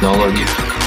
технологиях.